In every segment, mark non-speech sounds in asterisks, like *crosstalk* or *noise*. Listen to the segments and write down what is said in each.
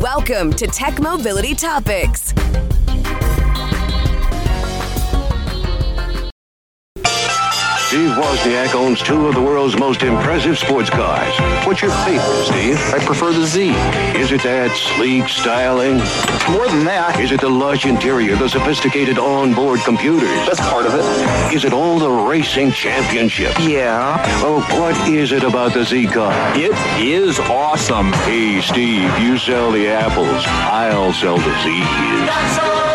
Welcome to Tech Mobility Topics. Steve Wozniak owns two of the world's most impressive sports cars. What's your favorite, Steve? I prefer the Z. Is it that sleek styling? More than that, Is it the lush interior, the sophisticated onboard computers? that's part of it. Is it all the racing championships? Yeah. Oh, what is it about the Z car? It is awesome. Hey, Steve, you sell the apples. I'll sell the Z's.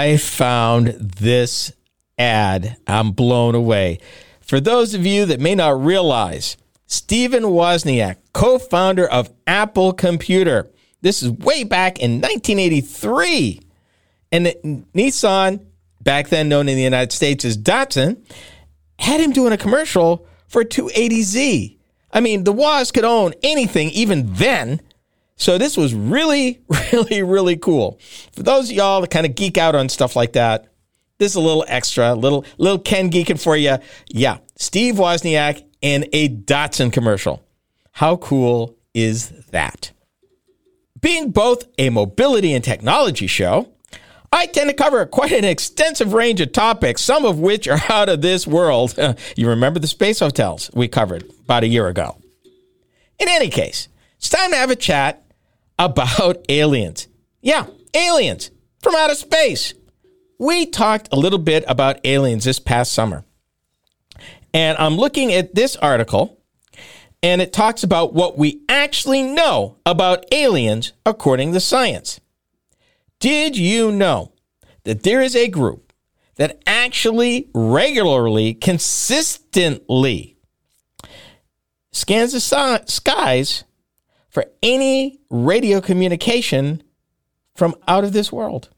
I found this ad. I'm blown away. For those of you that may not realize, Stephen Wozniak, co founder of Apple Computer, this is way back in 1983. And Nissan, back then known in the United States as Datsun, had him doing a commercial for 280Z. I mean, the Woz could own anything even then. So this was really, *laughs* really, really cool. For those of y'all that kind of geek out on stuff like that, this is a little extra, little little Ken geeking for you. Yeah, Steve Wozniak in a Datsun commercial. How cool is that? Being both a mobility and technology show, I tend to cover quite an extensive range of topics, some of which are out of this world. *laughs* you remember the space hotels we covered about a year ago. In any case, it's time to have a chat about *laughs* aliens. Yeah, aliens from outer space. We talked a little bit about aliens this past summer. And I'm looking at this article, and it talks about what we actually know about aliens according to science. Did you know that there is a group that actually regularly, consistently scans the skies for any radio communication from out of this world.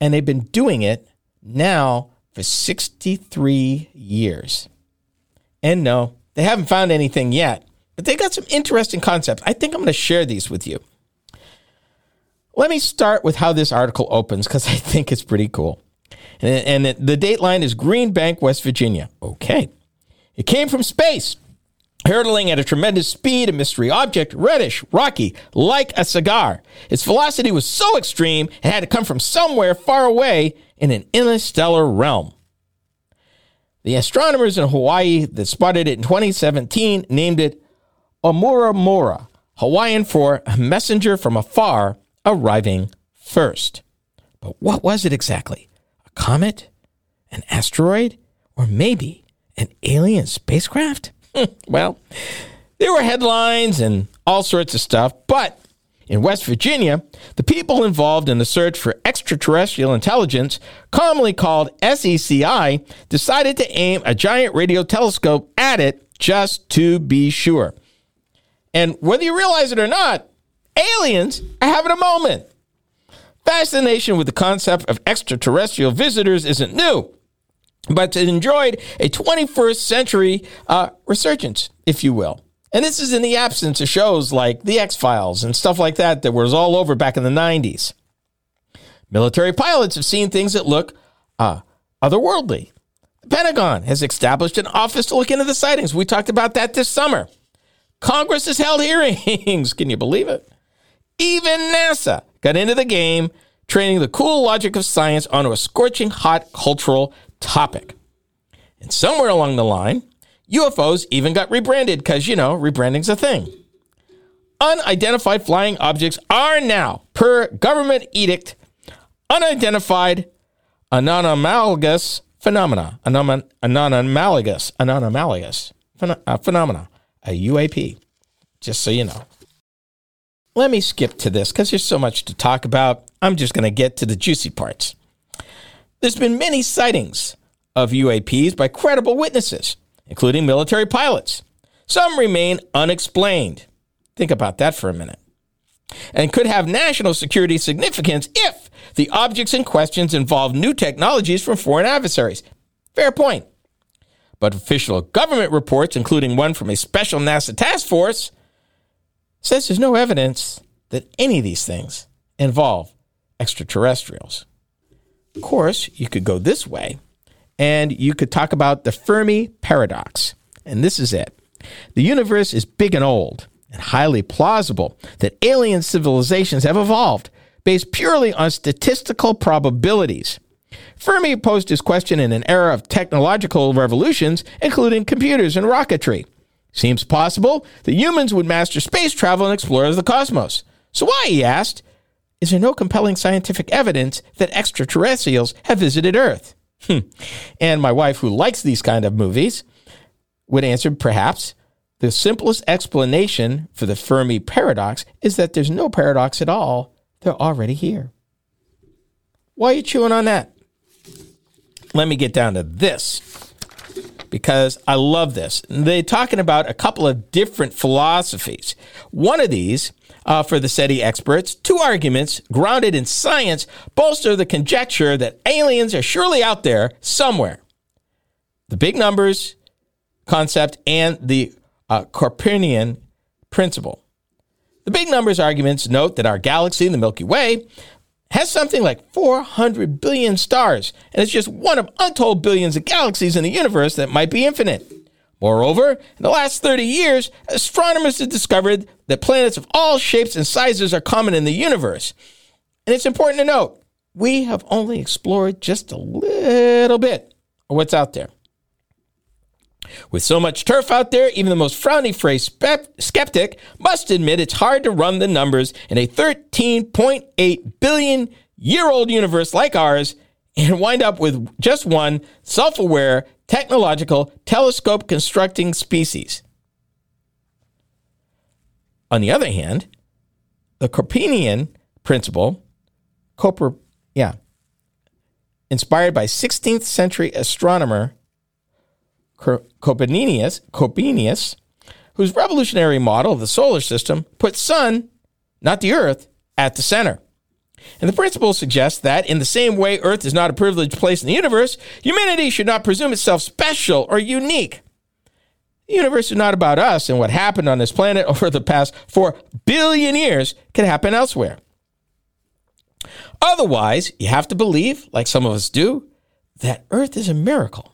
And they've been doing it now for 63 years. And no, they haven't found anything yet, but they got some interesting concepts. I think I'm going to share these with you. Let me start with how this article opens because I think it's pretty cool. And, and the date line is Green Bank, West Virginia. Okay. It came from space. Hurtling at a tremendous speed, a mystery object, reddish, rocky, like a cigar. Its velocity was so extreme, it had to come from somewhere far away in an interstellar realm. The astronomers in Hawaii that spotted it in 2017 named it Oumuamua, Hawaiian for a messenger from afar arriving first. But what was it exactly? A comet? An asteroid? Or maybe an alien spacecraft? *laughs* well, there were headlines and all sorts of stuff, but in West Virginia, the people involved in the search for extraterrestrial intelligence, commonly called SETI, decided to aim a giant radio telescope at it just to be sure. And whether you realize it or not, aliens are having a moment. Fascination with the concept of extraterrestrial visitors isn't new, but it enjoyed a 21st century uh, resurgence, if you will. And this is in the absence of shows like The X Files and stuff like that that was all over back in the 90s. Military pilots have seen things that look uh, otherworldly. The Pentagon has established an office to look into the sightings. We talked about that this summer. Congress has held *laughs* hearings. Can you believe it? Even NASA got into the game, training the cool logic of science onto a scorching hot cultural topic. And somewhere along the line, UFOs even got rebranded because, you know, rebranding's a thing. Unidentified flying objects are now, per government edict, unidentified anomalous phenomena. Anom- anomalous, anomalous phen- uh, phenomena, a UAP, just so you know. Let me skip to this because there's so much to talk about. I'm just going to get to the juicy parts. There's been many sightings of UAPs by credible witnesses, including military pilots. Some remain unexplained. Think about that for a minute. And could have national security significance if the objects in questions involve new technologies from foreign adversaries. Fair point. But official government reports, including one from a special NASA task force, says there's no evidence that any of these things involve extraterrestrials. Of course, you could go this way and you could talk about the Fermi paradox. And this is it. The universe is big and old, and highly plausible that alien civilizations have evolved based purely on statistical probabilities. Fermi posed his question in an era of technological revolutions, including computers and rocketry. Seems possible that humans would master space travel and explore the cosmos. So why, he asked, is there no compelling scientific evidence that extraterrestrials have visited Earth? Hmm. and my wife, who likes these kind of movies, would answer perhaps the simplest explanation for the Fermi paradox is that there's no paradox at all. They're already here. Why are you chewing on that? Let me get down to this because I love this. They're talking about a couple of different philosophies. One of these, uh, for the SETI experts, two arguments grounded in science bolster the conjecture that aliens are surely out there somewhere. The big numbers concept and the uh, principle. The big numbers arguments note that our galaxy, the Milky Way, has something like 400 billion stars, and it's just one of untold billions of galaxies in the universe that might be infinite. Moreover, in the last 30 years, astronomers have discovered that planets of all shapes and sizes are common in the universe. And it's important to note, we have only explored just a little bit of what's out there. With so much turf out there, even the most frowny phrase skeptic must admit it's hard to run the numbers in a 13.8 billion year old universe like ours and wind up with just one self aware, technological, telescope constructing species. On the other hand, the Copernican principle, yeah, inspired by 16th century astronomer Copernicus, Copernicus, whose revolutionary model of the solar system put sun, not the earth, at the center. And the principle suggests that, in the same way Earth is not a privileged place in the universe, humanity should not presume itself special or unique. The universe is not about us, and what happened on this planet *laughs* over the past four billion years can happen elsewhere. Otherwise, you have to believe, like some of us do, that Earth is a miracle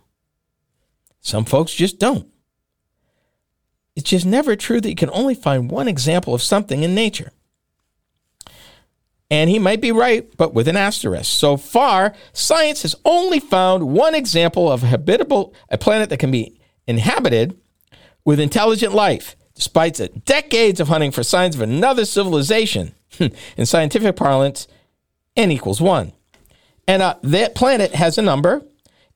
some folks just don't. It's just never true that you can only find one example of something in nature. And he might be right, but with an asterisk. So far, science has only found one example of a habitable a planet that can be inhabited with intelligent life, despite decades of hunting for signs of another civilization. *laughs* in scientific parlance, n equals one. And uh, that planet has a number.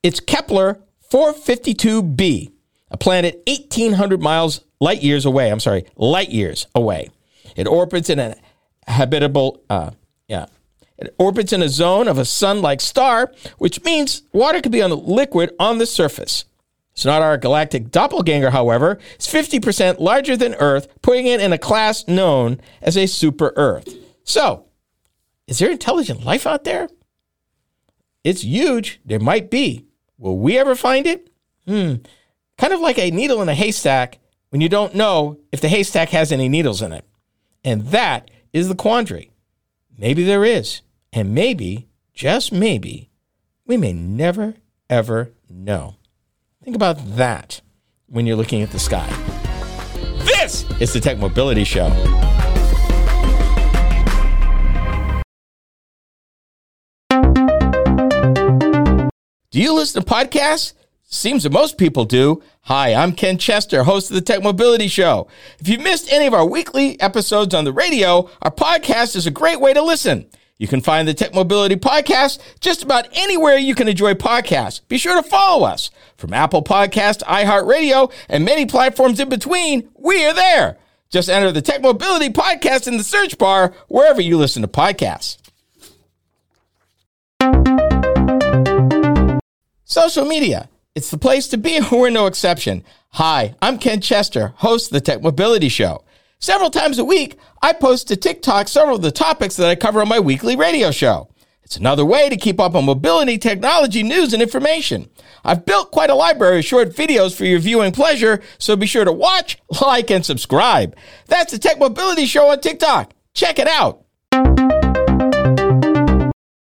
It's Kepler 452b, a planet 1,800 miles light years away. I'm sorry, light years away. It orbits in a habitable, uh, yeah, it orbits in a zone of a sun-like star, which means water could be on the liquid on the surface. It's not our galactic doppelganger, however. It's 50% larger than Earth, putting it in a class known as a super Earth. So, is there intelligent life out there? It's huge. There might be. Will we ever find it? Hmm. Kind of like a needle in a haystack when you don't know if the haystack has any needles in it. And that is the quandary. Maybe there is. And maybe, just maybe, we may never, ever know. Think about that when you're looking at the sky. This is the Tech Mobility Show. Do you listen to podcasts? Seems that most people do. Hi, I'm Ken Chester, host of the Tech Mobility Show. If you missed any of our weekly episodes on the radio, our podcast is a great way to listen. You can find the Tech Mobility Podcast just about anywhere you can enjoy podcasts. Be sure to follow us from Apple Podcast, iHeartRadio, and many platforms in between. We are there. Just enter the Tech Mobility Podcast in the search bar wherever you listen to podcasts. Social media. It's the place to be, *laughs* we're no exception. Hi, I'm Ken Chester, host of the Tech Mobility Show. Several times a week, I post to TikTok several of the topics that I cover on my weekly radio show. It's another way to keep up on mobility technology news and information. I've built quite a library of short videos for your viewing pleasure, so be sure to watch, *laughs* like, and subscribe. That's the Tech Mobility Show on TikTok. Check it out.